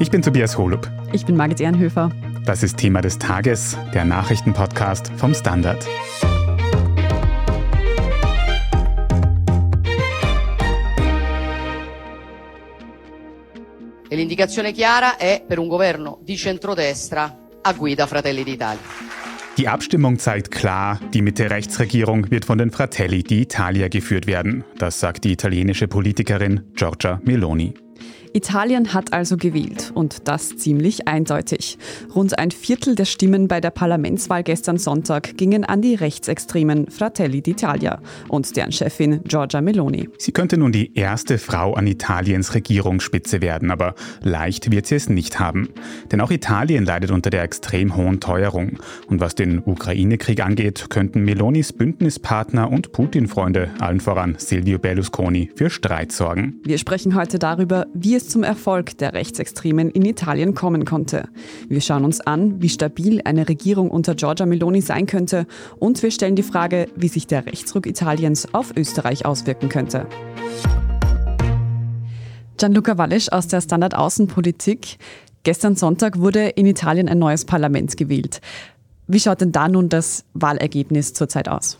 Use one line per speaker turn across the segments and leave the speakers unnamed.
Ich bin Tobias Holub.
Ich bin Margit Ehrenhöfer.
Das ist Thema des Tages, der Nachrichtenpodcast vom Standard.
E l'indicazione chiara è per un governo di centrodestra a guida Fratelli d'Italia.
Die Abstimmung zeigt klar, die Mitte-Rechtsregierung wird von den Fratelli d'Italia geführt werden. Das sagt die italienische Politikerin Giorgia Meloni.
Italien hat also gewählt und das ziemlich eindeutig. Rund ein Viertel der Stimmen bei der Parlamentswahl gestern Sonntag gingen an die rechtsextremen Fratelli d'Italia und deren Chefin Giorgia Meloni.
Sie könnte nun die erste Frau an Italiens Regierungsspitze werden, aber leicht wird sie es nicht haben. Denn auch Italien leidet unter der extrem hohen Teuerung. Und was den Ukraine-Krieg angeht, könnten Melonis Bündnispartner und Putin-Freunde, allen voran Silvio Berlusconi, für Streit sorgen.
Wir sprechen heute darüber, wie es zum Erfolg der Rechtsextremen in Italien kommen konnte. Wir schauen uns an, wie stabil eine Regierung unter Giorgia Meloni sein könnte und wir stellen die Frage, wie sich der Rechtsruck Italiens auf Österreich auswirken könnte. Gianluca Wallisch aus der Standard Außenpolitik. Gestern Sonntag wurde in Italien ein neues Parlament gewählt. Wie schaut denn da nun das Wahlergebnis zurzeit aus?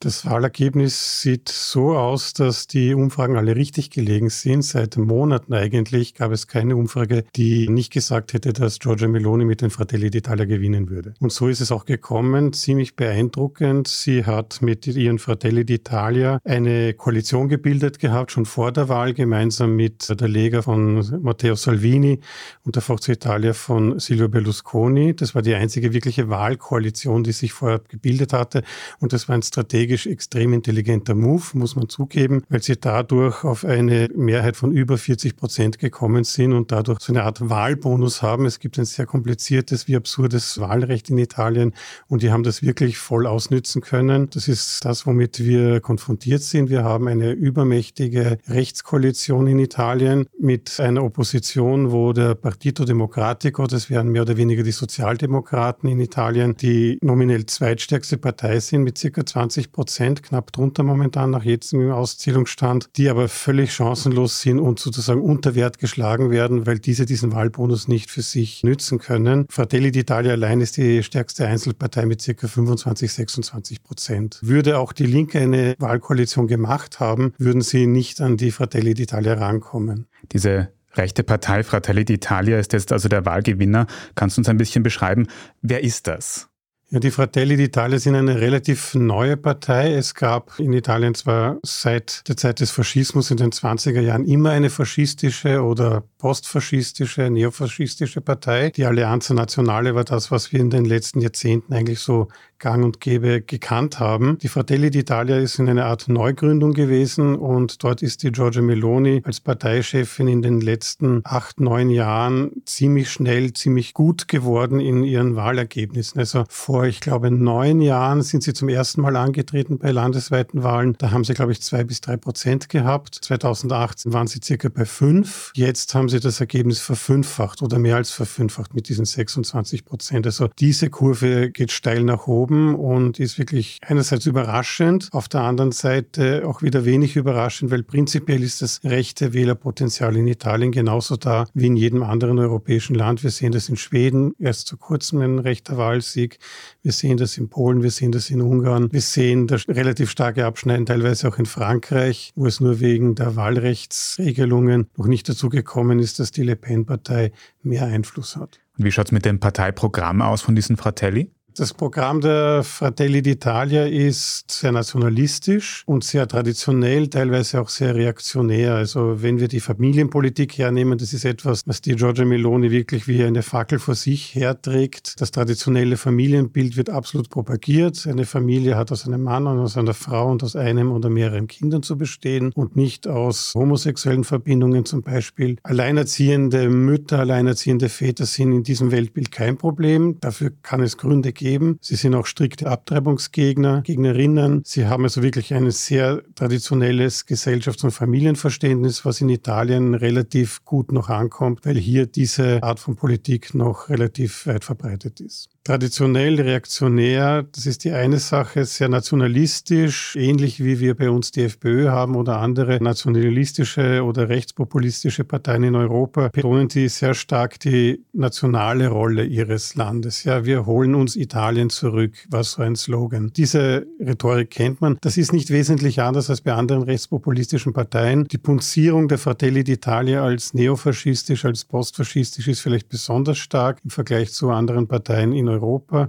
Das Wahlergebnis sieht so aus, dass die Umfragen alle richtig gelegen sind. Seit Monaten eigentlich gab es keine Umfrage, die nicht gesagt hätte, dass Giorgia Meloni mit den Fratelli d'Italia gewinnen würde. Und so ist es auch gekommen, ziemlich beeindruckend. Sie hat mit ihren Fratelli d'Italia eine Koalition gebildet gehabt, schon vor der Wahl, gemeinsam mit der Lega von Matteo Salvini und der Forza Italia von Silvio Berlusconi. Das war die einzige wirkliche Wahlkoalition, die sich vorher gebildet hatte. Und das war ein strategisches strategisch extrem intelligenter Move, muss man zugeben, weil sie dadurch auf eine Mehrheit von über 40 Prozent gekommen sind und dadurch so eine Art Wahlbonus haben. Es gibt ein sehr kompliziertes wie absurdes Wahlrecht in Italien und die haben das wirklich voll ausnützen können. Das ist das, womit wir konfrontiert sind. Wir haben eine übermächtige Rechtskoalition in Italien mit einer Opposition, wo der Partito Democratico, das wären mehr oder weniger die Sozialdemokraten in Italien, die nominell zweitstärkste Partei sind mit circa 20 Prozent, knapp drunter momentan nach jetzigem Auszählungsstand, die aber völlig chancenlos sind und sozusagen unter Wert geschlagen werden, weil diese diesen Wahlbonus nicht für sich nützen können. Fratelli d'Italia allein ist die stärkste Einzelpartei mit circa 25, 26 Prozent. Würde auch die Linke eine Wahlkoalition gemacht haben, würden sie nicht an die Fratelli d'Italia rankommen.
Diese rechte Partei Fratelli d'Italia ist jetzt also der Wahlgewinner. Kannst du uns ein bisschen beschreiben, wer ist das?
Ja, die Fratelli d'Italia sind eine relativ neue Partei. Es gab in Italien zwar seit der Zeit des Faschismus in den 20er Jahren immer eine faschistische oder postfaschistische, neofaschistische Partei. Die Allianza Nazionale war das, was wir in den letzten Jahrzehnten eigentlich so gang und gäbe gekannt haben. Die Fratelli d'Italia ist in einer Art Neugründung gewesen und dort ist die Giorgia Meloni als Parteichefin in den letzten acht, neun Jahren ziemlich schnell, ziemlich gut geworden in ihren Wahlergebnissen. Also vor, ich glaube, neun Jahren sind sie zum ersten Mal angetreten bei landesweiten Wahlen. Da haben sie, glaube ich, zwei bis drei Prozent gehabt. 2018 waren sie circa bei fünf. Jetzt haben sie das Ergebnis verfünffacht oder mehr als verfünffacht mit diesen 26 Prozent. Also diese Kurve geht steil nach oben und ist wirklich einerseits überraschend, auf der anderen Seite auch wieder wenig überraschend, weil prinzipiell ist das rechte Wählerpotenzial in Italien genauso da wie in jedem anderen europäischen Land. Wir sehen das in Schweden erst vor kurzem ein rechter Wahlsieg. Wir sehen das in Polen, wir sehen das in Ungarn. Wir sehen das relativ starke Abschneiden teilweise auch in Frankreich, wo es nur wegen der Wahlrechtsregelungen noch nicht dazu gekommen ist, dass die Le Pen-Partei mehr Einfluss hat.
Und wie schaut es mit dem Parteiprogramm aus von diesen Fratelli?
Das Programm der Fratelli d'Italia ist sehr nationalistisch und sehr traditionell, teilweise auch sehr reaktionär. Also wenn wir die Familienpolitik hernehmen, das ist etwas, was die Giorgia Meloni wirklich wie eine Fackel vor sich herträgt. Das traditionelle Familienbild wird absolut propagiert. Eine Familie hat aus einem Mann und aus einer Frau und aus einem oder mehreren Kindern zu bestehen und nicht aus homosexuellen Verbindungen zum Beispiel. Alleinerziehende Mütter, alleinerziehende Väter sind in diesem Weltbild kein Problem. Dafür kann es Gründe geben geben. Sie sind auch strikte Abtreibungsgegner, Gegnerinnen. Sie haben also wirklich ein sehr traditionelles Gesellschafts- und Familienverständnis, was in Italien relativ gut noch ankommt, weil hier diese Art von Politik noch relativ weit verbreitet ist. Traditionell reaktionär. Das ist die eine Sache, sehr nationalistisch, ähnlich wie wir bei uns die FPÖ haben oder andere nationalistische oder rechtspopulistische Parteien in Europa, betonen die sehr stark die nationale Rolle ihres Landes. Ja, wir holen uns Italien zurück, war so ein Slogan. Diese Rhetorik kennt man. Das ist nicht wesentlich anders als bei anderen rechtspopulistischen Parteien. Die Punzierung der Fratelli d'Italia als neofaschistisch, als postfaschistisch ist vielleicht besonders stark im Vergleich zu anderen Parteien in Europa.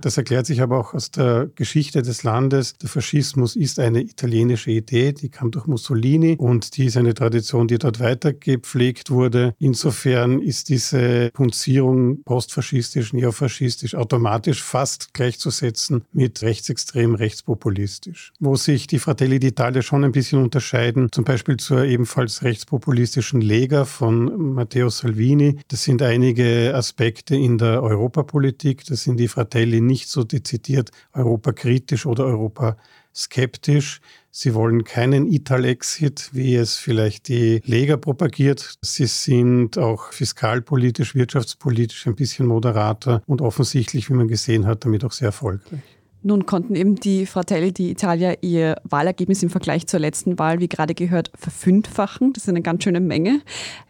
Das erklärt sich aber auch aus der Geschichte des Landes. Der Faschismus ist eine italienische Idee, die kam durch Mussolini und die ist eine Tradition, die dort weitergepflegt wurde. Insofern ist diese Punzierung postfaschistisch, neofaschistisch automatisch fast gleichzusetzen mit rechtsextrem, rechtspopulistisch. Wo sich die Fratelli d'Italia schon ein bisschen unterscheiden, zum Beispiel zur ebenfalls rechtspopulistischen Lega von Matteo Salvini. Das sind einige Aspekte in der Europapolitik. Das sind die Fratelli nicht so dezidiert europakritisch oder europaskeptisch. Sie wollen keinen Ital-Exit, wie es vielleicht die Lega propagiert. Sie sind auch fiskalpolitisch, wirtschaftspolitisch ein bisschen moderater und offensichtlich, wie man gesehen hat, damit auch sehr erfolgreich.
Nun konnten eben die Fratelli d'Italia ihr Wahlergebnis im Vergleich zur letzten Wahl, wie gerade gehört, verfünffachen. Das ist eine ganz schöne Menge.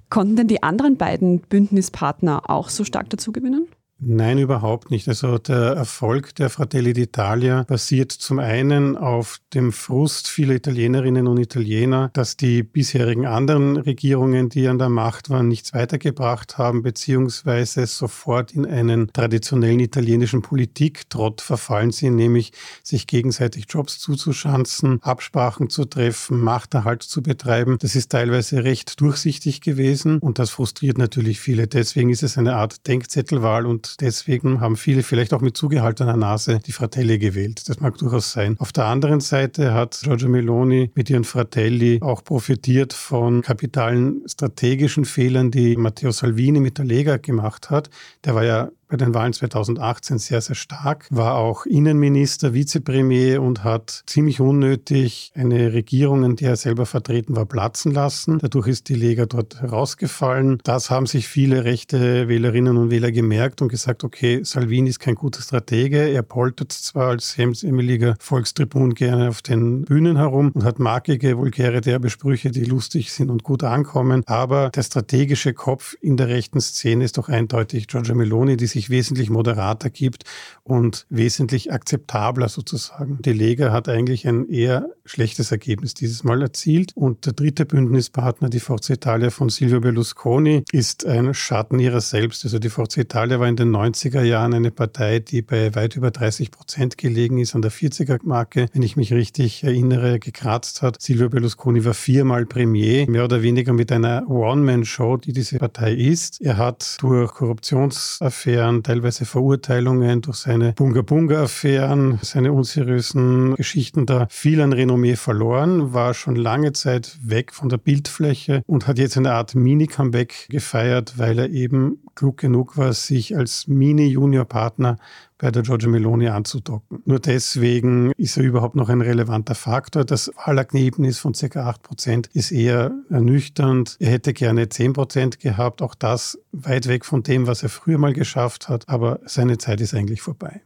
Konnten denn die anderen beiden Bündnispartner auch so stark dazu gewinnen?
Nein, überhaupt nicht. Also der Erfolg der Fratelli d'Italia basiert zum einen auf dem Frust vieler Italienerinnen und Italiener, dass die bisherigen anderen Regierungen, die an der Macht waren, nichts weitergebracht haben, beziehungsweise sofort in einen traditionellen italienischen Politiktrott verfallen sind, nämlich sich gegenseitig Jobs zuzuschanzen, Absprachen zu treffen, Machterhalt zu betreiben. Das ist teilweise recht durchsichtig gewesen und das frustriert natürlich viele. Deswegen ist es eine Art Denkzettelwahl und deswegen haben viele vielleicht auch mit zugehaltener Nase die Fratelli gewählt. Das mag durchaus sein. Auf der anderen Seite hat Giorgia Meloni mit ihren Fratelli auch profitiert von kapitalen strategischen Fehlern, die Matteo Salvini mit der Lega gemacht hat. Der war ja bei den Wahlen 2018 sehr, sehr stark, war auch Innenminister, Vizepremier und hat ziemlich unnötig eine Regierung, in der er selber vertreten war, platzen lassen. Dadurch ist die Lega dort herausgefallen. Das haben sich viele rechte Wählerinnen und Wähler gemerkt und gesagt, okay, Salvini ist kein guter Stratege. Er poltert zwar als hemsemmeliger Volkstribun gerne auf den Bühnen herum und hat markige, vulgäre, derbe Sprüche, die lustig sind und gut ankommen, aber der strategische Kopf in der rechten Szene ist doch eindeutig Giorgia Meloni, die sich sich wesentlich moderater gibt und wesentlich akzeptabler sozusagen. Die Lega hat eigentlich ein eher schlechtes Ergebnis dieses Mal erzielt. Und der dritte Bündnispartner, die Forza Italia von Silvio Berlusconi, ist ein Schatten ihrer selbst. Also die Forza Italia war in den 90er Jahren eine Partei, die bei weit über 30 Prozent gelegen ist, an der 40er-Marke, wenn ich mich richtig erinnere, gekratzt hat. Silvio Berlusconi war viermal Premier, mehr oder weniger mit einer One-Man-Show, die diese Partei ist. Er hat durch Korruptionsaffären Affären, teilweise Verurteilungen durch seine Bunga-Bunga-Affären, seine unseriösen Geschichten da viel an Renommee verloren, war schon lange Zeit weg von der Bildfläche und hat jetzt eine Art Mini-Comeback gefeiert, weil er eben klug genug war, sich als Mini-Junior-Partner bei der Giorgia Meloni anzudocken. Nur deswegen ist er überhaupt noch ein relevanter Faktor. Das Wahlergebnis von ca. 8 Prozent ist eher ernüchternd. Er hätte gerne 10 Prozent gehabt. Auch das weit weg von dem, was er früher mal geschafft hat. Aber seine Zeit ist eigentlich vorbei.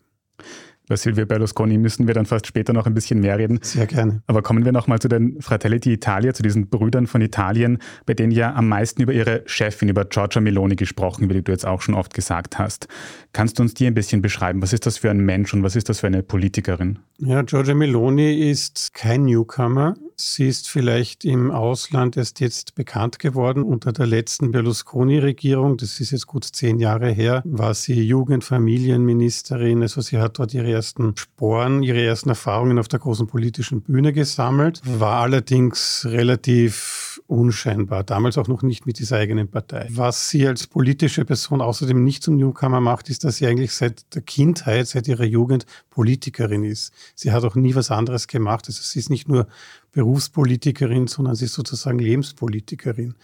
Bei Silvio Berlusconi müssen wir dann fast später noch ein bisschen mehr reden.
Sehr gerne.
Aber kommen wir nochmal zu den Fratelli d'Italia, zu diesen Brüdern von Italien, bei denen ja am meisten über ihre Chefin, über Giorgia Meloni gesprochen wird, wie du jetzt auch schon oft gesagt hast. Kannst du uns die ein bisschen beschreiben? Was ist das für ein Mensch und was ist das für eine Politikerin?
Ja, Giorgia Meloni ist kein Newcomer. Sie ist vielleicht im Ausland erst jetzt bekannt geworden. Unter der letzten Berlusconi-Regierung, das ist jetzt gut zehn Jahre her, war sie Jugendfamilienministerin. Also sie hat dort ihre ersten Sporen, ihre ersten Erfahrungen auf der großen politischen Bühne gesammelt, war allerdings relativ unscheinbar, damals auch noch nicht mit dieser eigenen Partei. Was sie als politische Person außerdem nicht zum Newcomer macht, ist, dass sie eigentlich seit der Kindheit, seit ihrer Jugend Politikerin ist. Sie hat auch nie was anderes gemacht. Also sie ist nicht nur Berufspolitikerin, sondern sie ist sozusagen Lebenspolitikerin.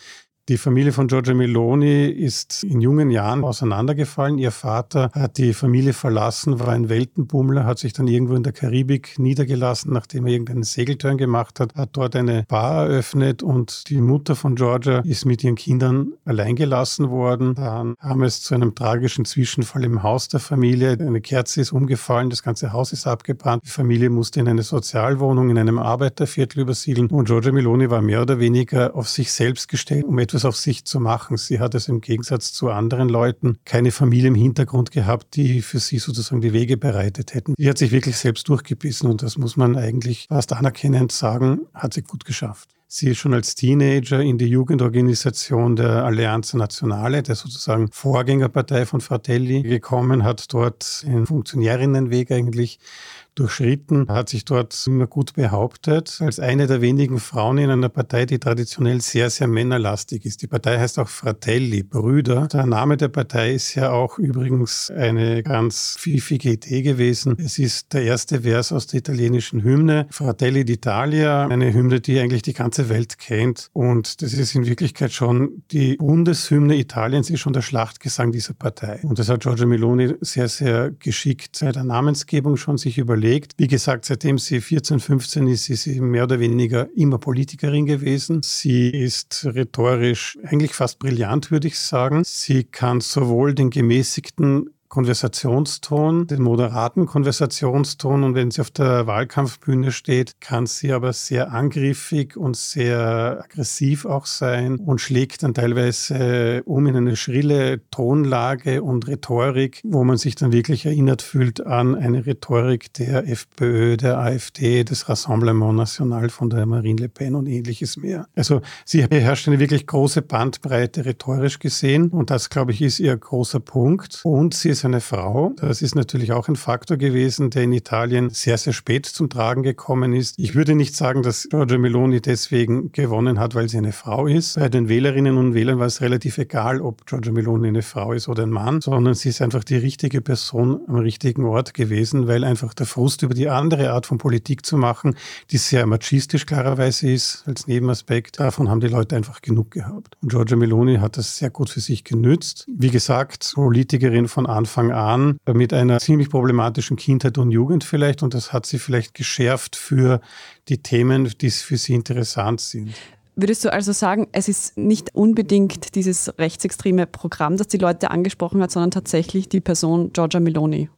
Die Familie von Giorgia Meloni ist in jungen Jahren auseinandergefallen. Ihr Vater hat die Familie verlassen, war ein Weltenbummler, hat sich dann irgendwo in der Karibik niedergelassen, nachdem er irgendeinen Segelturn gemacht hat, hat dort eine Bar eröffnet und die Mutter von Georgia ist mit ihren Kindern allein gelassen worden. Dann kam es zu einem tragischen Zwischenfall im Haus der Familie. Eine Kerze ist umgefallen, das ganze Haus ist abgebrannt. Die Familie musste in eine Sozialwohnung in einem Arbeiterviertel übersiedeln und Giorgia Meloni war mehr oder weniger auf sich selbst gestellt, um etwas auf sich zu machen. Sie hat es im Gegensatz zu anderen Leuten keine Familie im Hintergrund gehabt, die für sie sozusagen die Wege bereitet hätten. Sie hat sich wirklich selbst durchgebissen und das muss man eigentlich fast anerkennend sagen, hat sie gut geschafft. Sie ist schon als Teenager in die Jugendorganisation der Alleanza Nazionale, der sozusagen Vorgängerpartei von Fratelli, gekommen, hat dort den Funktionärinnenweg eigentlich durchschritten, hat sich dort immer gut behauptet, als eine der wenigen Frauen in einer Partei, die traditionell sehr, sehr männerlastig ist. Die Partei heißt auch Fratelli, Brüder. Der Name der Partei ist ja auch übrigens eine ganz pfiffige Idee gewesen. Es ist der erste Vers aus der italienischen Hymne, Fratelli d'Italia, eine Hymne, die eigentlich die ganze Welt kennt. Und das ist in Wirklichkeit schon die Bundeshymne Italiens, ist schon der Schlachtgesang dieser Partei. Und das hat Giorgio Meloni sehr, sehr geschickt seit der Namensgebung schon sich überlegt. Wie gesagt, seitdem sie 14, 15 ist, ist sie mehr oder weniger immer Politikerin gewesen. Sie ist rhetorisch eigentlich fast brillant, würde ich sagen. Sie kann sowohl den gemäßigten Konversationston, den moderaten Konversationston. Und wenn sie auf der Wahlkampfbühne steht, kann sie aber sehr angriffig und sehr aggressiv auch sein und schlägt dann teilweise um in eine schrille Tonlage und Rhetorik, wo man sich dann wirklich erinnert fühlt an eine Rhetorik der FPÖ, der AfD, des Rassemblement National von der Marine Le Pen und ähnliches mehr. Also sie beherrscht eine wirklich große Bandbreite rhetorisch gesehen. Und das, glaube ich, ist ihr großer Punkt. Und sie ist eine Frau. Das ist natürlich auch ein Faktor gewesen, der in Italien sehr, sehr spät zum Tragen gekommen ist. Ich würde nicht sagen, dass Giorgia Meloni deswegen gewonnen hat, weil sie eine Frau ist. Bei den Wählerinnen und Wählern war es relativ egal, ob Giorgia Meloni eine Frau ist oder ein Mann, sondern sie ist einfach die richtige Person am richtigen Ort gewesen, weil einfach der Frust über die andere Art von Politik zu machen, die sehr machistisch klarerweise ist, als Nebenaspekt, davon haben die Leute einfach genug gehabt. Und Giorgia Meloni hat das sehr gut für sich genützt. Wie gesagt, Politikerin von Anfang Anfang an mit einer ziemlich problematischen Kindheit und Jugend vielleicht und das hat sie vielleicht geschärft für die Themen, die für sie interessant sind.
Würdest du also sagen, es ist nicht unbedingt dieses rechtsextreme Programm, das die Leute angesprochen hat, sondern tatsächlich die Person Giorgia Meloni?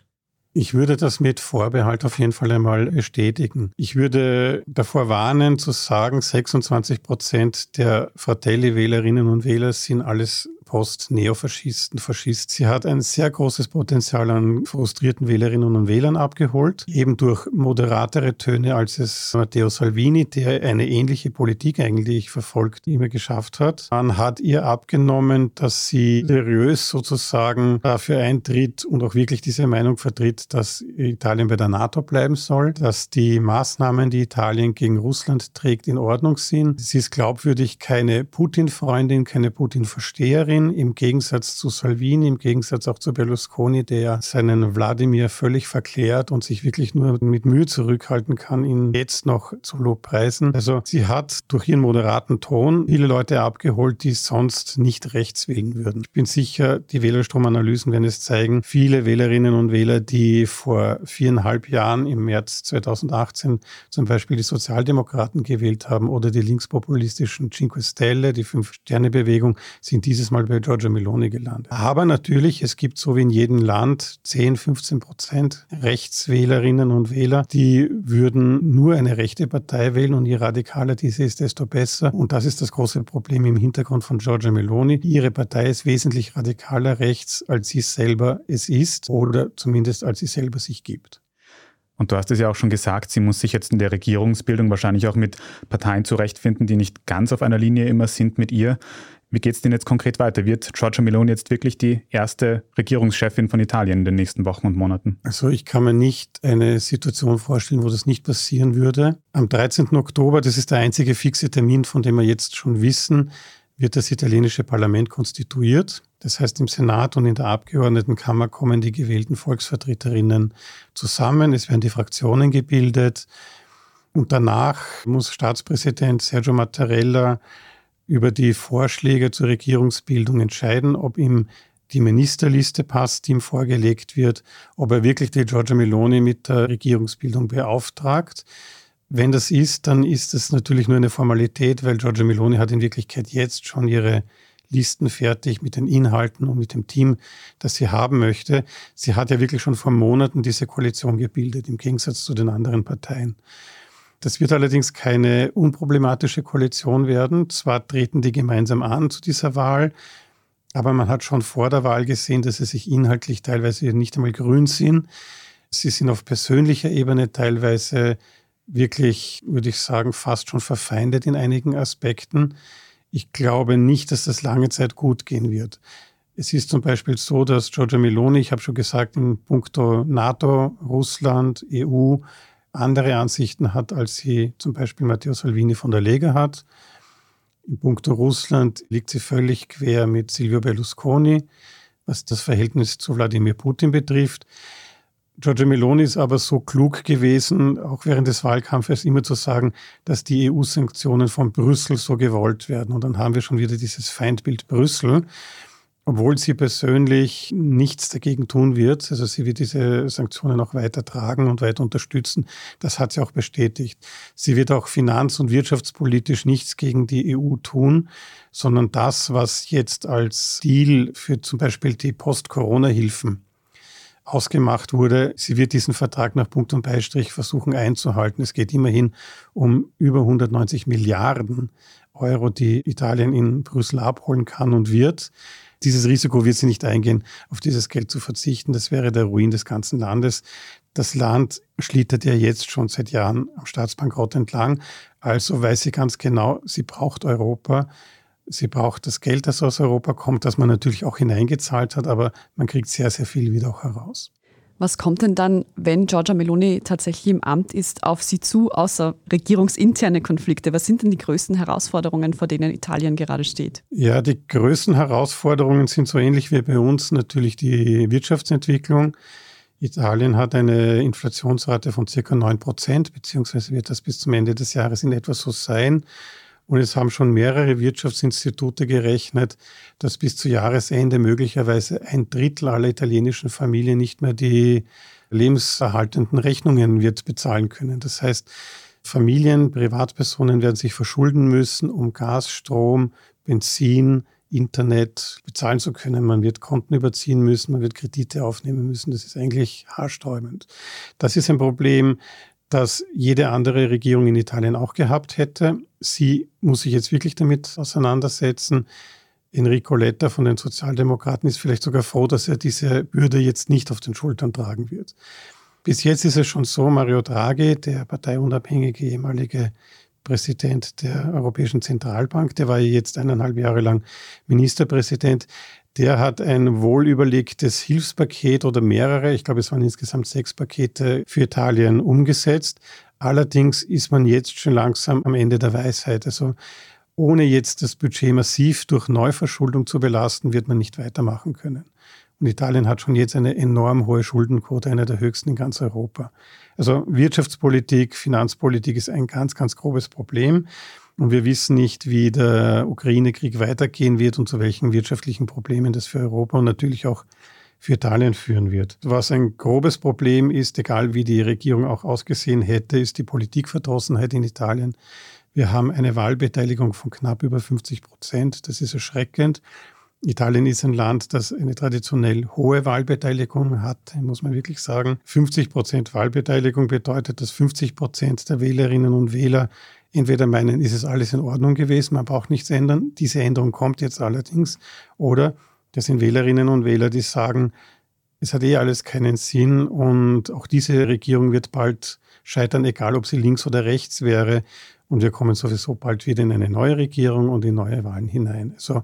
Ich würde das mit Vorbehalt auf jeden Fall einmal bestätigen. Ich würde davor warnen zu sagen, 26 Prozent der Fratelli-Wählerinnen und Wähler sind alles Post-Neofaschisten, Faschist. Sie hat ein sehr großes Potenzial an frustrierten Wählerinnen und Wählern abgeholt, eben durch moderatere Töne, als es Matteo Salvini, der eine ähnliche Politik eigentlich verfolgt, immer geschafft hat. Man hat ihr abgenommen, dass sie seriös sozusagen dafür eintritt und auch wirklich diese Meinung vertritt, dass Italien bei der NATO bleiben soll, dass die Maßnahmen, die Italien gegen Russland trägt, in Ordnung sind. Sie ist glaubwürdig keine Putin-Freundin, keine Putin-Versteherin Putin im Gegensatz zu Salvini, im Gegensatz auch zu Berlusconi, der seinen Wladimir völlig verklärt und sich wirklich nur mit Mühe zurückhalten kann, ihn jetzt noch zu Lobpreisen. Also sie hat durch ihren moderaten Ton viele Leute abgeholt, die sonst nicht rechts wählen würden. Ich bin sicher, die Wählerstromanalysen werden es zeigen, viele Wählerinnen und Wähler, die vor viereinhalb Jahren im März 2018 zum Beispiel die Sozialdemokraten gewählt haben oder die linkspopulistischen Cinque Stelle, die Fünf-Sterne-Bewegung, sind dieses Mal bei Giorgio Meloni gelandet. Aber natürlich, es gibt so wie in jedem Land 10, 15 Prozent Rechtswählerinnen und Wähler, die würden nur eine rechte Partei wählen und je radikaler diese ist, desto besser. Und das ist das große Problem im Hintergrund von Giorgio Meloni. Ihre Partei ist wesentlich radikaler rechts, als sie selber es ist oder zumindest als sie selber sich gibt.
Und du hast es ja auch schon gesagt, sie muss sich jetzt in der Regierungsbildung wahrscheinlich auch mit Parteien zurechtfinden, die nicht ganz auf einer Linie immer sind mit ihr. Wie geht es denn jetzt konkret weiter? Wird Giorgia Meloni jetzt wirklich die erste Regierungschefin von Italien in den nächsten Wochen und Monaten?
Also ich kann mir nicht eine Situation vorstellen, wo das nicht passieren würde. Am 13. Oktober, das ist der einzige fixe Termin, von dem wir jetzt schon wissen, wird das italienische Parlament konstituiert. Das heißt, im Senat und in der Abgeordnetenkammer kommen die gewählten Volksvertreterinnen zusammen. Es werden die Fraktionen gebildet. Und danach muss Staatspräsident Sergio Mattarella über die Vorschläge zur Regierungsbildung entscheiden, ob ihm die Ministerliste passt, die ihm vorgelegt wird, ob er wirklich die Giorgia Meloni mit der Regierungsbildung beauftragt. Wenn das ist, dann ist es natürlich nur eine Formalität, weil Giorgia Meloni hat in Wirklichkeit jetzt schon ihre Listen fertig mit den Inhalten und mit dem Team, das sie haben möchte. Sie hat ja wirklich schon vor Monaten diese Koalition gebildet, im Gegensatz zu den anderen Parteien. Das wird allerdings keine unproblematische Koalition werden. Zwar treten die gemeinsam an zu dieser Wahl, aber man hat schon vor der Wahl gesehen, dass sie sich inhaltlich teilweise nicht einmal grün sind. Sie sind auf persönlicher Ebene teilweise wirklich, würde ich sagen, fast schon verfeindet in einigen Aspekten. Ich glaube nicht, dass das lange Zeit gut gehen wird. Es ist zum Beispiel so, dass Giorgia Meloni, ich habe schon gesagt, in puncto NATO, Russland, EU andere Ansichten hat, als sie zum Beispiel Matteo Salvini von der Lega hat. In puncto Russland liegt sie völlig quer mit Silvio Berlusconi, was das Verhältnis zu Wladimir Putin betrifft. Giorgia Meloni ist aber so klug gewesen, auch während des Wahlkampfes immer zu sagen, dass die EU-Sanktionen von Brüssel so gewollt werden. Und dann haben wir schon wieder dieses Feindbild Brüssel, obwohl sie persönlich nichts dagegen tun wird. Also sie wird diese Sanktionen auch weiter tragen und weiter unterstützen. Das hat sie auch bestätigt. Sie wird auch finanz- und wirtschaftspolitisch nichts gegen die EU tun, sondern das, was jetzt als Deal für zum Beispiel die Post-Corona-Hilfen ausgemacht wurde. Sie wird diesen Vertrag nach Punkt und Beistrich versuchen einzuhalten. Es geht immerhin um über 190 Milliarden Euro, die Italien in Brüssel abholen kann und wird. Dieses Risiko wird sie nicht eingehen, auf dieses Geld zu verzichten. Das wäre der Ruin des ganzen Landes. Das Land schlittert ja jetzt schon seit Jahren am Staatsbankrott entlang. Also weiß sie ganz genau, sie braucht Europa. Sie braucht das Geld, das aus Europa kommt, das man natürlich auch hineingezahlt hat, aber man kriegt sehr, sehr viel wieder auch heraus.
Was kommt denn dann, wenn Giorgia Meloni tatsächlich im Amt ist, auf sie zu, außer regierungsinterne Konflikte? Was sind denn die größten Herausforderungen, vor denen Italien gerade steht?
Ja, die größten Herausforderungen sind so ähnlich wie bei uns natürlich die Wirtschaftsentwicklung. Italien hat eine Inflationsrate von circa 9 Prozent, beziehungsweise wird das bis zum Ende des Jahres in etwa so sein. Und es haben schon mehrere Wirtschaftsinstitute gerechnet, dass bis zu Jahresende möglicherweise ein Drittel aller italienischen Familien nicht mehr die lebenserhaltenden Rechnungen wird bezahlen können. Das heißt, Familien, Privatpersonen werden sich verschulden müssen, um Gas, Strom, Benzin, Internet bezahlen zu können. Man wird Konten überziehen müssen, man wird Kredite aufnehmen müssen. Das ist eigentlich haarsträubend. Das ist ein Problem, das jede andere Regierung in Italien auch gehabt hätte. Sie muss sich jetzt wirklich damit auseinandersetzen. Enrico Letta von den Sozialdemokraten ist vielleicht sogar froh, dass er diese Bürde jetzt nicht auf den Schultern tragen wird. Bis jetzt ist es schon so, Mario Draghi, der parteiunabhängige ehemalige Präsident der Europäischen Zentralbank, der war jetzt eineinhalb Jahre lang Ministerpräsident, der hat ein wohlüberlegtes Hilfspaket oder mehrere, ich glaube es waren insgesamt sechs Pakete für Italien umgesetzt. Allerdings ist man jetzt schon langsam am Ende der Weisheit. Also ohne jetzt das Budget massiv durch Neuverschuldung zu belasten, wird man nicht weitermachen können. Und Italien hat schon jetzt eine enorm hohe Schuldenquote, eine der höchsten in ganz Europa. Also Wirtschaftspolitik, Finanzpolitik ist ein ganz, ganz grobes Problem. Und wir wissen nicht, wie der Ukraine-Krieg weitergehen wird und zu welchen wirtschaftlichen Problemen das für Europa und natürlich auch für Italien führen wird. Was ein grobes Problem ist, egal wie die Regierung auch ausgesehen hätte, ist die Politikverdrossenheit in Italien. Wir haben eine Wahlbeteiligung von knapp über 50 Prozent. Das ist erschreckend. Italien ist ein Land, das eine traditionell hohe Wahlbeteiligung hat, muss man wirklich sagen. 50 Prozent Wahlbeteiligung bedeutet, dass 50 Prozent der Wählerinnen und Wähler entweder meinen, ist es alles in Ordnung gewesen, man braucht nichts ändern, diese Änderung kommt jetzt allerdings, oder das sind Wählerinnen und Wähler, die sagen, es hat eh alles keinen Sinn und auch diese Regierung wird bald scheitern, egal ob sie links oder rechts wäre. Und wir kommen sowieso bald wieder in eine neue Regierung und in neue Wahlen hinein. Also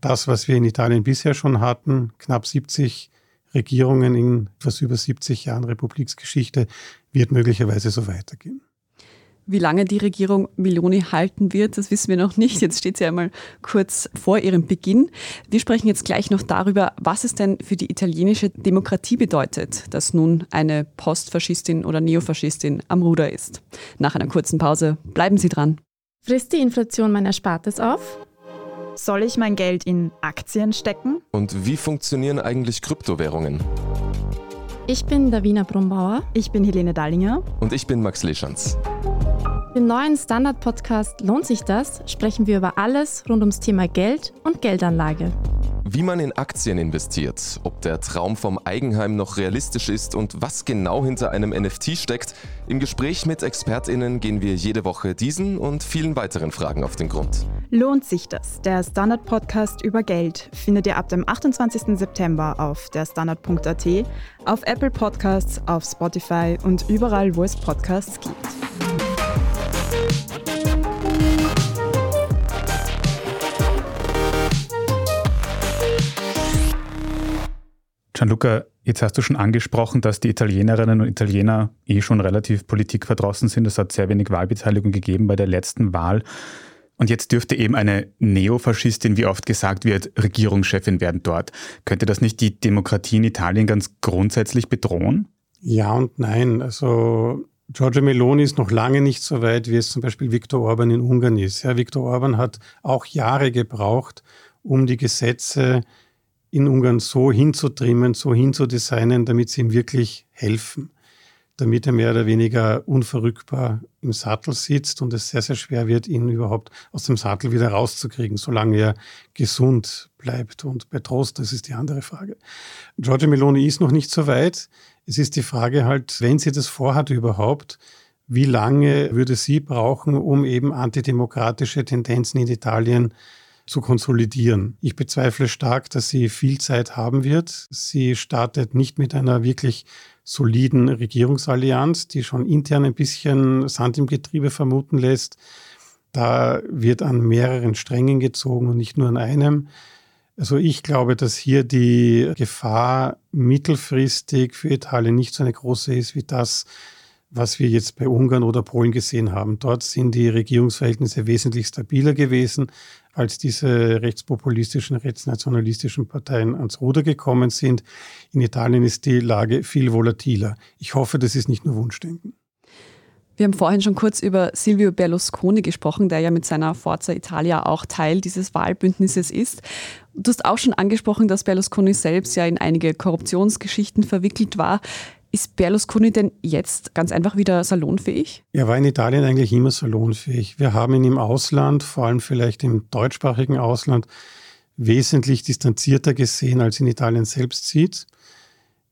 das, was wir in Italien bisher schon hatten, knapp 70 Regierungen in etwas über 70 Jahren Republiksgeschichte, wird möglicherweise so weitergehen.
Wie lange die Regierung Meloni halten wird, das wissen wir noch nicht. Jetzt steht sie einmal kurz vor ihrem Beginn. Wir sprechen jetzt gleich noch darüber, was es denn für die italienische Demokratie bedeutet, dass nun eine Postfaschistin oder Neofaschistin am Ruder ist. Nach einer kurzen Pause bleiben Sie dran.
Frisst die Inflation mein Erspartes auf? Soll ich mein Geld in Aktien stecken?
Und wie funktionieren eigentlich Kryptowährungen?
Ich bin Davina Brumbauer.
Ich bin Helene Dallinger.
Und ich bin Max Leschanz.
Im neuen Standard-Podcast Lohnt sich das? sprechen wir über alles rund ums Thema Geld und Geldanlage.
Wie man in Aktien investiert, ob der Traum vom Eigenheim noch realistisch ist und was genau hinter einem NFT steckt. Im Gespräch mit ExpertInnen gehen wir jede Woche diesen und vielen weiteren Fragen auf den Grund.
Lohnt sich das? Der Standard-Podcast über Geld findet ihr ab dem 28. September auf derstandard.at, auf Apple Podcasts, auf Spotify und überall, wo es Podcasts gibt.
Gianluca, jetzt hast du schon angesprochen, dass die Italienerinnen und Italiener eh schon relativ politikverdrossen sind. Es hat sehr wenig Wahlbeteiligung gegeben bei der letzten Wahl. Und jetzt dürfte eben eine Neofaschistin, wie oft gesagt wird, Regierungschefin werden dort. Könnte das nicht die Demokratie in Italien ganz grundsätzlich bedrohen?
Ja und nein. Also Giorgia Meloni ist noch lange nicht so weit, wie es zum Beispiel Viktor Orban in Ungarn ist. Ja, Viktor Orban hat auch Jahre gebraucht, um die Gesetze in Ungarn so hinzutrimmen, so hinzudesignen, damit sie ihm wirklich helfen. Damit er mehr oder weniger unverrückbar im Sattel sitzt und es sehr, sehr schwer wird, ihn überhaupt aus dem Sattel wieder rauszukriegen, solange er gesund bleibt. Und bei Trost, das ist die andere Frage. Giorgia Meloni ist noch nicht so weit. Es ist die Frage halt, wenn sie das vorhat überhaupt, wie lange würde sie brauchen, um eben antidemokratische Tendenzen in Italien zu konsolidieren. Ich bezweifle stark, dass sie viel Zeit haben wird. Sie startet nicht mit einer wirklich soliden Regierungsallianz, die schon intern ein bisschen Sand im Getriebe vermuten lässt. Da wird an mehreren Strängen gezogen und nicht nur an einem. Also ich glaube, dass hier die Gefahr mittelfristig für Italien nicht so eine große ist wie das, was wir jetzt bei Ungarn oder Polen gesehen haben. Dort sind die Regierungsverhältnisse wesentlich stabiler gewesen, als diese rechtspopulistischen, rechtsnationalistischen Parteien ans Ruder gekommen sind. In Italien ist die Lage viel volatiler. Ich hoffe, das ist nicht nur Wunschdenken.
Wir haben vorhin schon kurz über Silvio Berlusconi gesprochen, der ja mit seiner Forza Italia auch Teil dieses Wahlbündnisses ist. Du hast auch schon angesprochen, dass Berlusconi selbst ja in einige Korruptionsgeschichten verwickelt war. Ist Berlusconi denn jetzt ganz einfach wieder salonfähig?
Er war in Italien eigentlich immer salonfähig. Wir haben ihn im Ausland, vor allem vielleicht im deutschsprachigen Ausland, wesentlich distanzierter gesehen, als in Italien selbst sieht.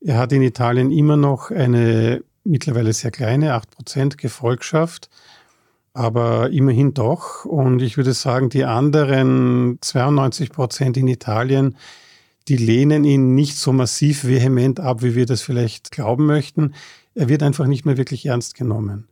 Er hat in Italien immer noch eine mittlerweile sehr kleine, 8% Gefolgschaft, aber immerhin doch. Und ich würde sagen, die anderen 92 Prozent in Italien die lehnen ihn nicht so massiv vehement ab, wie wir das vielleicht glauben möchten. Er wird einfach nicht mehr wirklich ernst genommen.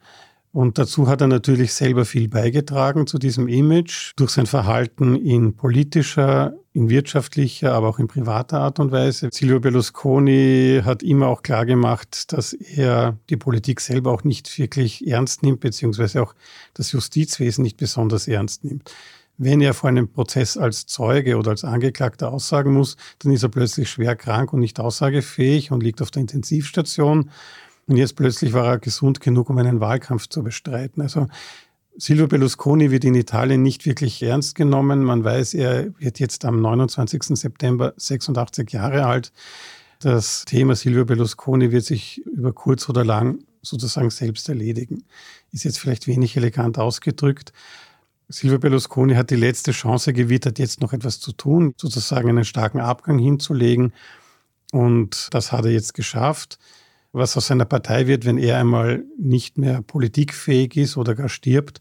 Und dazu hat er natürlich selber viel beigetragen zu diesem Image durch sein Verhalten in politischer, in wirtschaftlicher, aber auch in privater Art und Weise. Silvio Berlusconi hat immer auch klar gemacht, dass er die Politik selber auch nicht wirklich ernst nimmt, beziehungsweise auch das Justizwesen nicht besonders ernst nimmt. Wenn er vor einem Prozess als Zeuge oder als Angeklagter aussagen muss, dann ist er plötzlich schwer krank und nicht aussagefähig und liegt auf der Intensivstation. Und jetzt plötzlich war er gesund genug, um einen Wahlkampf zu bestreiten. Also Silvio Berlusconi wird in Italien nicht wirklich ernst genommen. Man weiß, er wird jetzt am 29. September 86 Jahre alt. Das Thema Silvio Berlusconi wird sich über kurz oder lang sozusagen selbst erledigen. Ist jetzt vielleicht wenig elegant ausgedrückt. Silvio Berlusconi hat die letzte Chance gewittert, jetzt noch etwas zu tun, sozusagen einen starken Abgang hinzulegen. Und das hat er jetzt geschafft. Was aus seiner Partei wird, wenn er einmal nicht mehr politikfähig ist oder gar stirbt,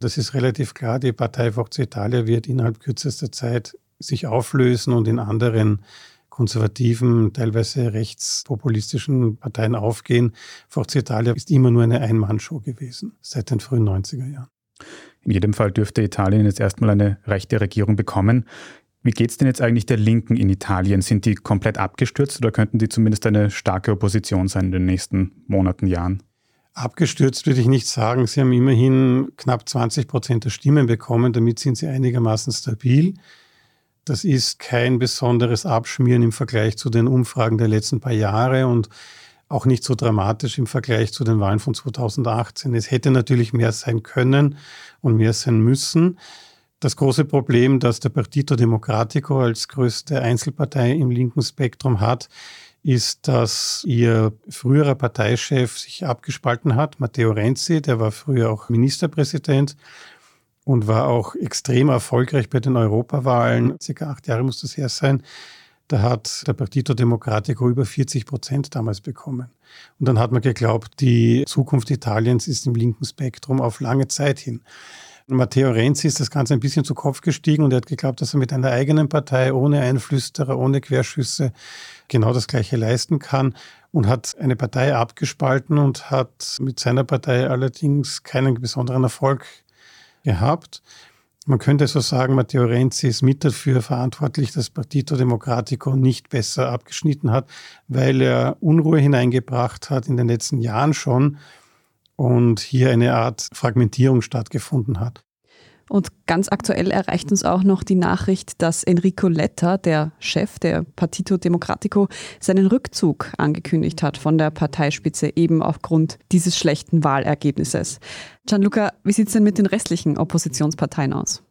das ist relativ klar. Die Partei Forza Italia wird innerhalb kürzester Zeit sich auflösen und in anderen konservativen, teilweise rechtspopulistischen Parteien aufgehen. Forza Italia ist immer nur eine Einmannshow gewesen, seit den frühen 90er Jahren.
In jedem Fall dürfte Italien jetzt erstmal eine rechte Regierung bekommen. Wie geht es denn jetzt eigentlich der Linken in Italien? Sind die komplett abgestürzt oder könnten die zumindest eine starke Opposition sein in den nächsten Monaten, Jahren?
Abgestürzt würde ich nicht sagen. Sie haben immerhin knapp 20 Prozent der Stimmen bekommen. Damit sind sie einigermaßen stabil. Das ist kein besonderes Abschmieren im Vergleich zu den Umfragen der letzten paar Jahre und auch nicht so dramatisch im Vergleich zu den Wahlen von 2018. Es hätte natürlich mehr sein können und mehr sein müssen. Das große Problem, das der Partito Democratico als größte Einzelpartei im linken Spektrum hat, ist, dass ihr früherer Parteichef sich abgespalten hat, Matteo Renzi, der war früher auch Ministerpräsident und war auch extrem erfolgreich bei den Europawahlen. Circa acht Jahre muss das her sein. Da hat der Partito Democratico über 40 Prozent damals bekommen. Und dann hat man geglaubt, die Zukunft Italiens ist im linken Spektrum auf lange Zeit hin. Matteo Renzi ist das Ganze ein bisschen zu Kopf gestiegen und er hat geglaubt, dass er mit einer eigenen Partei ohne Einflüsterer, ohne Querschüsse genau das Gleiche leisten kann und hat eine Partei abgespalten und hat mit seiner Partei allerdings keinen besonderen Erfolg gehabt. Man könnte so sagen, Matteo Renzi ist mit dafür verantwortlich, dass Partito Democratico nicht besser abgeschnitten hat, weil er Unruhe hineingebracht hat in den letzten Jahren schon und hier eine Art Fragmentierung stattgefunden hat.
Und ganz aktuell erreicht uns auch noch die Nachricht, dass Enrico Letta, der Chef der Partito Democratico, seinen Rückzug angekündigt hat von der Parteispitze eben aufgrund dieses schlechten Wahlergebnisses. Gianluca, wie sieht es denn mit den restlichen Oppositionsparteien aus?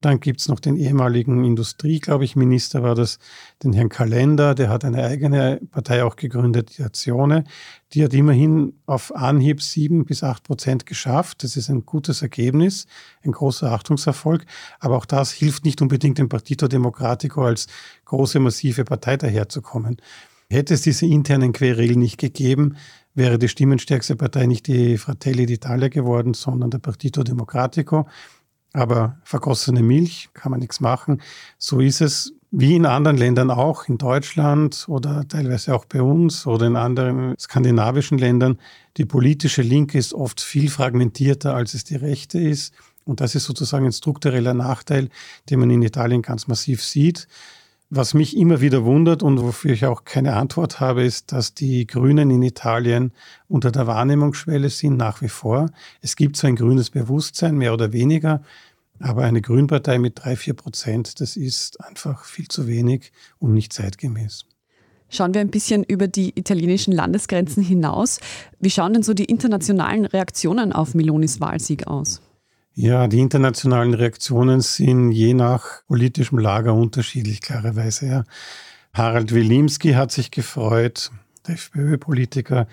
Dann gibt es noch den ehemaligen Industrie, glaube ich, Minister war das, den Herrn Kalender, der hat eine eigene Partei auch gegründet, die Azione. Die hat immerhin auf Anhieb sieben bis acht Prozent geschafft. Das ist ein gutes Ergebnis, ein großer Achtungserfolg. Aber auch das hilft nicht unbedingt dem Partito Democratico als große, massive Partei daherzukommen. Hätte es diese internen Querregeln nicht gegeben, wäre die stimmenstärkste Partei nicht die Fratelli d'Italia geworden, sondern der Partito Democratico. Aber vergossene Milch kann man nichts machen. So ist es wie in anderen Ländern auch, in Deutschland oder teilweise auch bei uns oder in anderen skandinavischen Ländern. Die politische Linke ist oft viel fragmentierter, als es die Rechte ist. Und das ist sozusagen ein struktureller Nachteil, den man in Italien ganz massiv sieht. Was mich immer wieder wundert und wofür ich auch keine Antwort habe, ist, dass die Grünen in Italien unter der Wahrnehmungsschwelle sind nach wie vor. Es gibt so ein grünes Bewusstsein, mehr oder weniger, aber eine Grünpartei mit drei, vier Prozent, das ist einfach viel zu wenig und nicht zeitgemäß.
Schauen wir ein bisschen über die italienischen Landesgrenzen hinaus. Wie schauen denn so die internationalen Reaktionen auf Melonis Wahlsieg aus?
Ja, die internationalen Reaktionen sind je nach politischem Lager unterschiedlich, klarerweise. Ja. Harald Wilimski hat sich gefreut, der FPÖ-Politiker.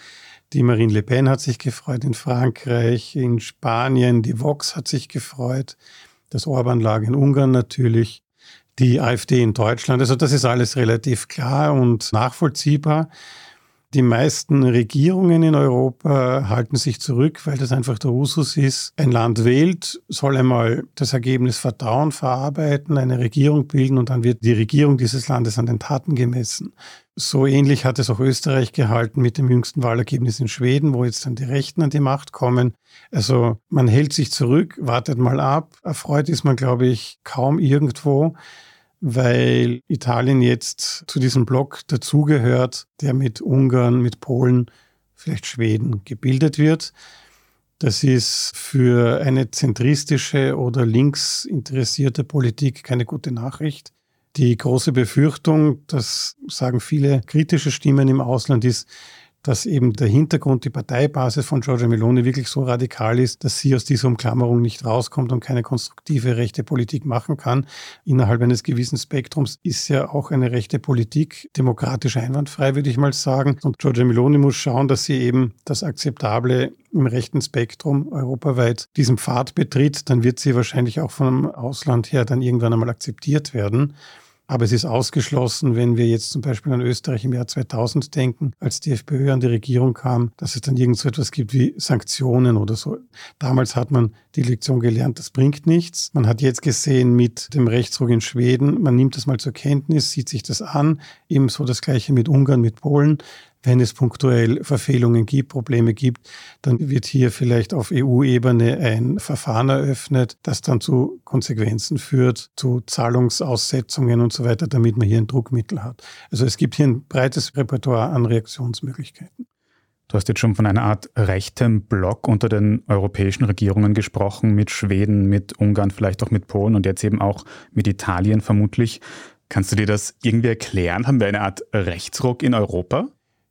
Die Marine Le Pen hat sich gefreut in Frankreich, in Spanien. Die Vox hat sich gefreut. Das Orban-Lager in Ungarn natürlich. Die AfD in Deutschland. Also das ist alles relativ klar und nachvollziehbar. Die meisten Regierungen in Europa halten sich zurück, weil das einfach der Usus ist. Ein Land wählt, soll einmal das Ergebnis Vertrauen verarbeiten, eine Regierung bilden und dann wird die Regierung dieses Landes an den Taten gemessen. So ähnlich hat es auch Österreich gehalten mit dem jüngsten Wahlergebnis in Schweden, wo jetzt dann die Rechten an die Macht kommen. Also man hält sich zurück, wartet mal ab. Erfreut ist man, glaube ich, kaum irgendwo weil Italien jetzt zu diesem Block dazugehört, der mit Ungarn, mit Polen, vielleicht Schweden gebildet wird. Das ist für eine zentristische oder links interessierte Politik keine gute Nachricht. Die große Befürchtung, das sagen viele kritische Stimmen im Ausland, ist, dass eben der Hintergrund, die Parteibasis von Giorgia Meloni wirklich so radikal ist, dass sie aus dieser Umklammerung nicht rauskommt und keine konstruktive rechte Politik machen kann. Innerhalb eines gewissen Spektrums ist ja auch eine rechte Politik demokratisch einwandfrei, würde ich mal sagen. Und Giorgia Meloni muss schauen, dass sie eben das Akzeptable im rechten Spektrum europaweit diesen Pfad betritt. Dann wird sie wahrscheinlich auch vom Ausland her dann irgendwann einmal akzeptiert werden. Aber es ist ausgeschlossen, wenn wir jetzt zum Beispiel an Österreich im Jahr 2000 denken, als die FPÖ an die Regierung kam, dass es dann irgend so etwas gibt wie Sanktionen oder so. Damals hat man die Lektion gelernt, das bringt nichts. Man hat jetzt gesehen mit dem Rechtsruck in Schweden, man nimmt das mal zur Kenntnis, sieht sich das an. Ebenso das Gleiche mit Ungarn, mit Polen wenn es punktuell Verfehlungen gibt, Probleme gibt, dann wird hier vielleicht auf EU-Ebene ein Verfahren eröffnet, das dann zu Konsequenzen führt, zu Zahlungsaussetzungen und so weiter, damit man hier ein Druckmittel hat. Also es gibt hier ein breites Repertoire an Reaktionsmöglichkeiten.
Du hast jetzt schon von einer Art rechtem Block unter den europäischen Regierungen gesprochen, mit Schweden, mit Ungarn, vielleicht auch mit Polen und jetzt eben auch mit Italien vermutlich. Kannst du dir das irgendwie erklären? Haben wir eine Art Rechtsruck in Europa?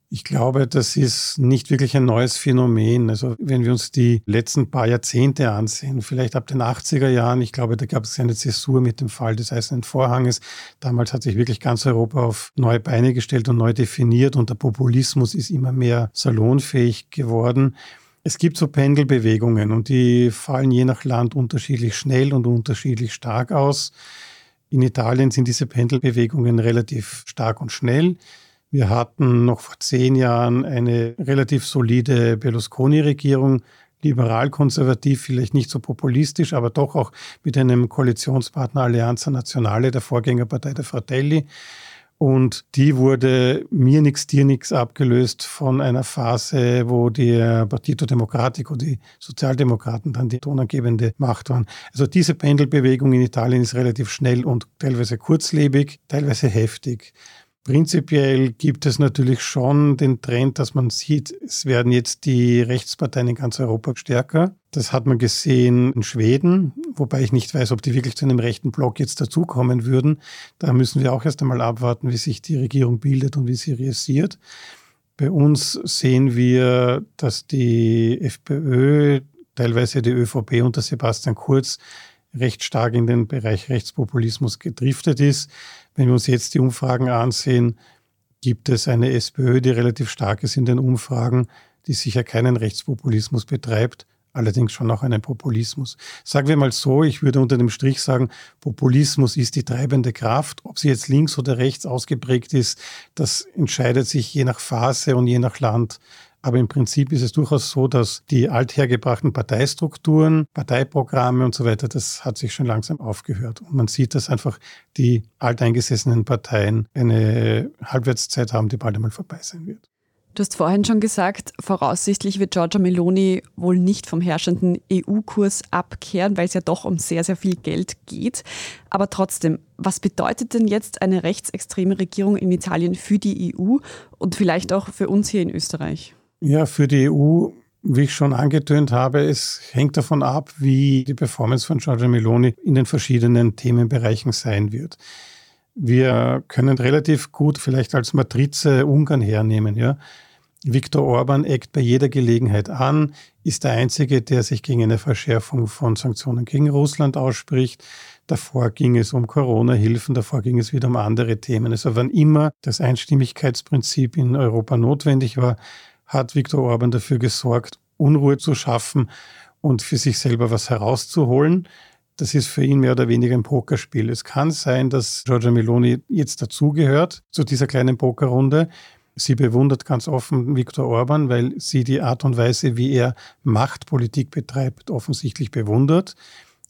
Ich glaube, das ist nicht wirklich ein neues Phänomen. Also wenn wir uns die letzten paar Jahrzehnte ansehen, vielleicht ab den 80er Jahren, ich glaube, da gab es eine Zäsur mit dem Fall des Eisernen Vorhanges. Damals hat sich wirklich ganz Europa auf neue Beine gestellt und neu definiert und der Populismus ist immer mehr salonfähig geworden. Es gibt so Pendelbewegungen und die fallen je nach Land unterschiedlich schnell und unterschiedlich stark aus. In Italien sind diese Pendelbewegungen relativ stark und schnell. Wir hatten noch vor zehn Jahren eine relativ solide Berlusconi-Regierung, liberal-konservativ, vielleicht nicht so populistisch, aber doch auch mit einem Koalitionspartner Alleanza Nazionale, der Vorgängerpartei der Fratelli. Und die wurde mir nix, dir nix abgelöst von einer Phase, wo der Partito Democratico, die Sozialdemokraten dann die tonangebende Macht waren. Also diese Pendelbewegung in Italien ist relativ schnell und teilweise kurzlebig, teilweise heftig. Prinzipiell gibt es natürlich schon den Trend, dass man sieht, es werden jetzt die Rechtsparteien in ganz Europa stärker. Das hat man gesehen in Schweden, wobei ich nicht weiß, ob die wirklich zu einem rechten Block jetzt dazukommen würden. Da müssen wir auch erst einmal abwarten, wie sich die Regierung bildet und wie sie realisiert. Bei uns sehen wir, dass die FPÖ, teilweise die ÖVP unter Sebastian Kurz recht stark in den Bereich Rechtspopulismus gedriftet ist. Wenn wir uns jetzt die Umfragen ansehen, gibt es eine SPÖ, die relativ stark ist in den Umfragen, die sicher keinen Rechtspopulismus betreibt, allerdings schon auch einen Populismus. Sagen wir mal so, ich würde unter dem Strich sagen, Populismus ist die treibende Kraft. Ob sie jetzt links oder rechts ausgeprägt ist, das entscheidet sich je nach Phase und je nach Land. Aber im Prinzip ist es durchaus so, dass die althergebrachten Parteistrukturen, Parteiprogramme und so weiter, das hat sich schon langsam aufgehört. Und man sieht, dass einfach die alteingesessenen Parteien eine Halbwertszeit haben, die bald einmal vorbei sein wird.
Du hast vorhin schon gesagt, voraussichtlich wird Giorgia Meloni wohl nicht vom herrschenden EU-Kurs abkehren, weil es ja doch um sehr, sehr viel Geld geht. Aber trotzdem, was bedeutet denn jetzt eine rechtsextreme Regierung in Italien für die EU und vielleicht auch für uns hier in Österreich?
Ja, für die EU, wie ich schon angetönt habe, es hängt davon ab, wie die Performance von Giorgia Meloni in den verschiedenen Themenbereichen sein wird. Wir können relativ gut vielleicht als Matrize Ungarn hernehmen. Ja? Viktor Orban eckt bei jeder Gelegenheit an, ist der Einzige, der sich gegen eine Verschärfung von Sanktionen gegen Russland ausspricht. Davor ging es um Corona-Hilfen, davor ging es wieder um andere Themen. Also wann immer das Einstimmigkeitsprinzip in Europa notwendig war, hat Viktor Orban dafür gesorgt, Unruhe zu schaffen und für sich selber was herauszuholen. Das ist für ihn mehr oder weniger ein Pokerspiel. Es kann sein, dass Giorgia Meloni jetzt dazugehört zu dieser kleinen Pokerrunde. Sie bewundert ganz offen Viktor Orban, weil sie die Art und Weise, wie er Machtpolitik betreibt, offensichtlich bewundert.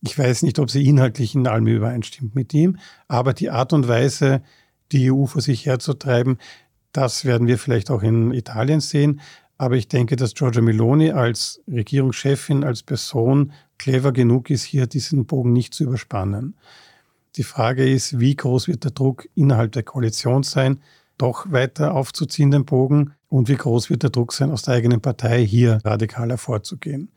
Ich weiß nicht, ob sie inhaltlich in allem übereinstimmt mit ihm, aber die Art und Weise, die EU vor sich herzutreiben, das werden wir vielleicht auch in Italien sehen. Aber ich denke, dass Giorgia Meloni als Regierungschefin, als Person clever genug ist, hier diesen Bogen nicht zu überspannen. Die Frage ist, wie groß wird der Druck innerhalb der Koalition sein, doch weiter aufzuziehen, den Bogen, und wie groß wird der Druck sein, aus der eigenen Partei hier radikaler vorzugehen.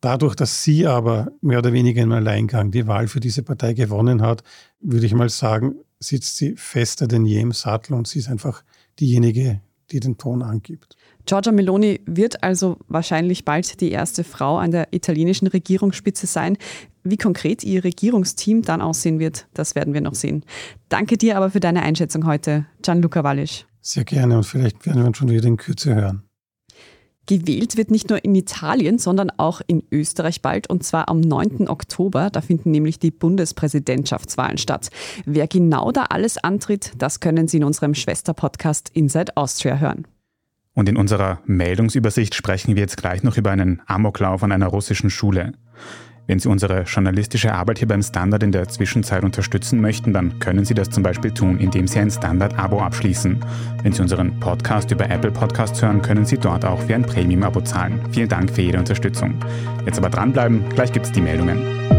Dadurch, dass sie aber mehr oder weniger im Alleingang die Wahl für diese Partei gewonnen hat, würde ich mal sagen, sitzt sie fester denn je im Sattel und sie ist einfach diejenige, die den Ton angibt.
Giorgia Meloni wird also wahrscheinlich bald die erste Frau an der italienischen Regierungsspitze sein. Wie konkret ihr Regierungsteam dann aussehen wird, das werden wir noch sehen. Danke dir aber für deine Einschätzung heute, Gianluca Wallisch.
Sehr gerne und vielleicht werden wir uns schon wieder in Kürze hören.
Gewählt wird nicht nur in Italien, sondern auch in Österreich bald und zwar am 9. Oktober. Da finden nämlich die Bundespräsidentschaftswahlen statt. Wer genau da alles antritt, das können Sie in unserem Schwesterpodcast Inside Austria hören.
Und in unserer Meldungsübersicht sprechen wir jetzt gleich noch über einen Amoklauf an einer russischen Schule. Wenn Sie unsere journalistische Arbeit hier beim Standard in der Zwischenzeit unterstützen möchten, dann können Sie das zum Beispiel tun, indem Sie ein Standard-Abo abschließen. Wenn Sie unseren Podcast über Apple Podcasts hören, können Sie dort auch für ein Premium-Abo zahlen. Vielen Dank für jede Unterstützung. Jetzt aber dranbleiben, gleich gibt es die Meldungen.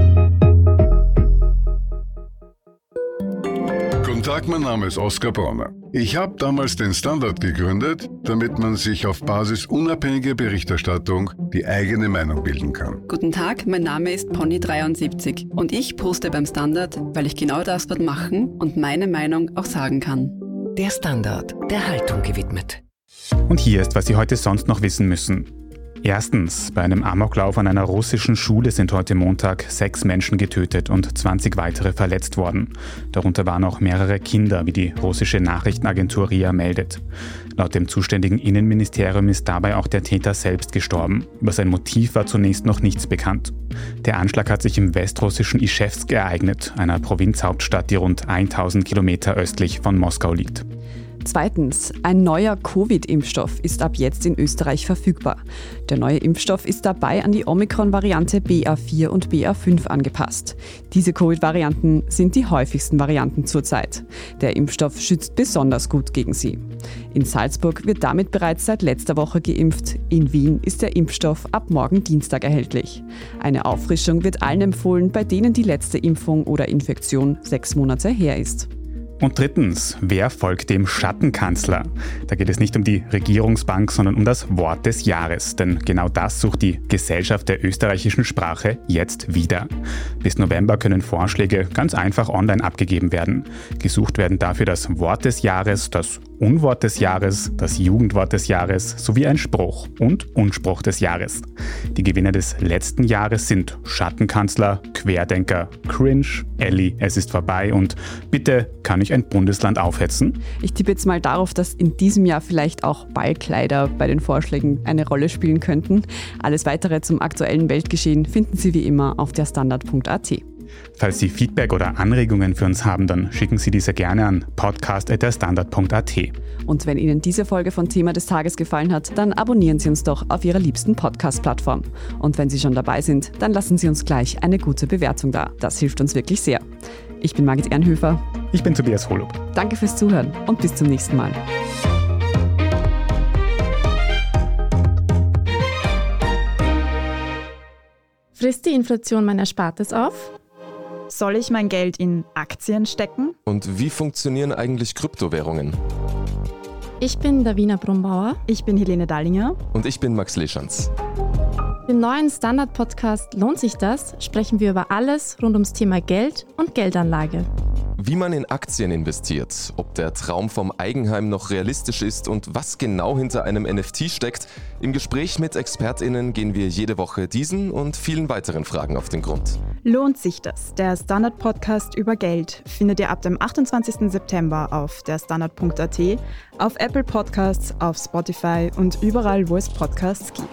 Tag, mein Name ist Oskar Bronner. Ich habe damals den Standard gegründet, damit man sich auf Basis unabhängiger Berichterstattung die eigene Meinung bilden kann.
Guten Tag, mein Name ist Pony73 und ich poste beim Standard, weil ich genau das dort machen und meine Meinung auch sagen kann.
Der Standard, der Haltung gewidmet.
Und hier ist, was Sie heute sonst noch wissen müssen. Erstens, bei einem Amoklauf an einer russischen Schule sind heute Montag sechs Menschen getötet und 20 weitere verletzt worden. Darunter waren auch mehrere Kinder, wie die russische Nachrichtenagentur RIA meldet. Laut dem zuständigen Innenministerium ist dabei auch der Täter selbst gestorben. Über sein Motiv war zunächst noch nichts bekannt. Der Anschlag hat sich im westrussischen Ischewsk ereignet, einer Provinzhauptstadt, die rund 1000 Kilometer östlich von Moskau liegt.
Zweitens, ein neuer Covid-Impfstoff ist ab jetzt in Österreich verfügbar. Der neue Impfstoff ist dabei an die Omikron-Variante BA4 und BA5 angepasst. Diese Covid-Varianten sind die häufigsten Varianten zurzeit. Der Impfstoff schützt besonders gut gegen sie. In Salzburg wird damit bereits seit letzter Woche geimpft. In Wien ist der Impfstoff ab morgen Dienstag erhältlich. Eine Auffrischung wird allen empfohlen, bei denen die letzte Impfung oder Infektion sechs Monate her ist.
Und drittens, wer folgt dem Schattenkanzler? Da geht es nicht um die Regierungsbank, sondern um das Wort des Jahres. Denn genau das sucht die Gesellschaft der österreichischen Sprache jetzt wieder. Bis November können Vorschläge ganz einfach online abgegeben werden. Gesucht werden dafür das Wort des Jahres, das Unwort des Jahres, das Jugendwort des Jahres sowie ein Spruch und Unspruch des Jahres. Die Gewinner des letzten Jahres sind Schattenkanzler, Querdenker, Cringe, Ellie, es ist vorbei und bitte kann ich ein Bundesland aufhetzen?
Ich tippe jetzt mal darauf, dass in diesem Jahr vielleicht auch Ballkleider bei den Vorschlägen eine Rolle spielen könnten. Alles weitere zum aktuellen Weltgeschehen finden Sie wie immer auf der Standard.at.
Falls Sie Feedback oder Anregungen für uns haben, dann schicken Sie diese gerne an podcast.derstandard.at.
Und wenn Ihnen diese Folge von Thema des Tages gefallen hat, dann abonnieren Sie uns doch auf Ihrer liebsten Podcast-Plattform. Und wenn Sie schon dabei sind, dann lassen Sie uns gleich eine gute Bewertung da. Das hilft uns wirklich sehr. Ich bin Margit Ernhöfer.
Ich bin Tobias Holub.
Danke fürs Zuhören und bis zum nächsten Mal.
Frisst die Inflation mein Erspartes auf?
Soll ich mein Geld in Aktien stecken?
Und wie funktionieren eigentlich Kryptowährungen?
Ich bin Davina Brumbauer.
Ich bin Helene Dallinger.
Und ich bin Max Leschanz.
Im neuen Standard-Podcast Lohnt sich das? sprechen wir über alles rund ums Thema Geld und Geldanlage.
Wie man in Aktien investiert, ob der Traum vom Eigenheim noch realistisch ist und was genau hinter einem NFT steckt. Im Gespräch mit ExpertInnen gehen wir jede Woche diesen und vielen weiteren Fragen auf den Grund.
Lohnt sich das? Der Standard-Podcast über Geld findet ihr ab dem 28. September auf der Standard.at, auf Apple Podcasts, auf Spotify und überall, wo es Podcasts gibt.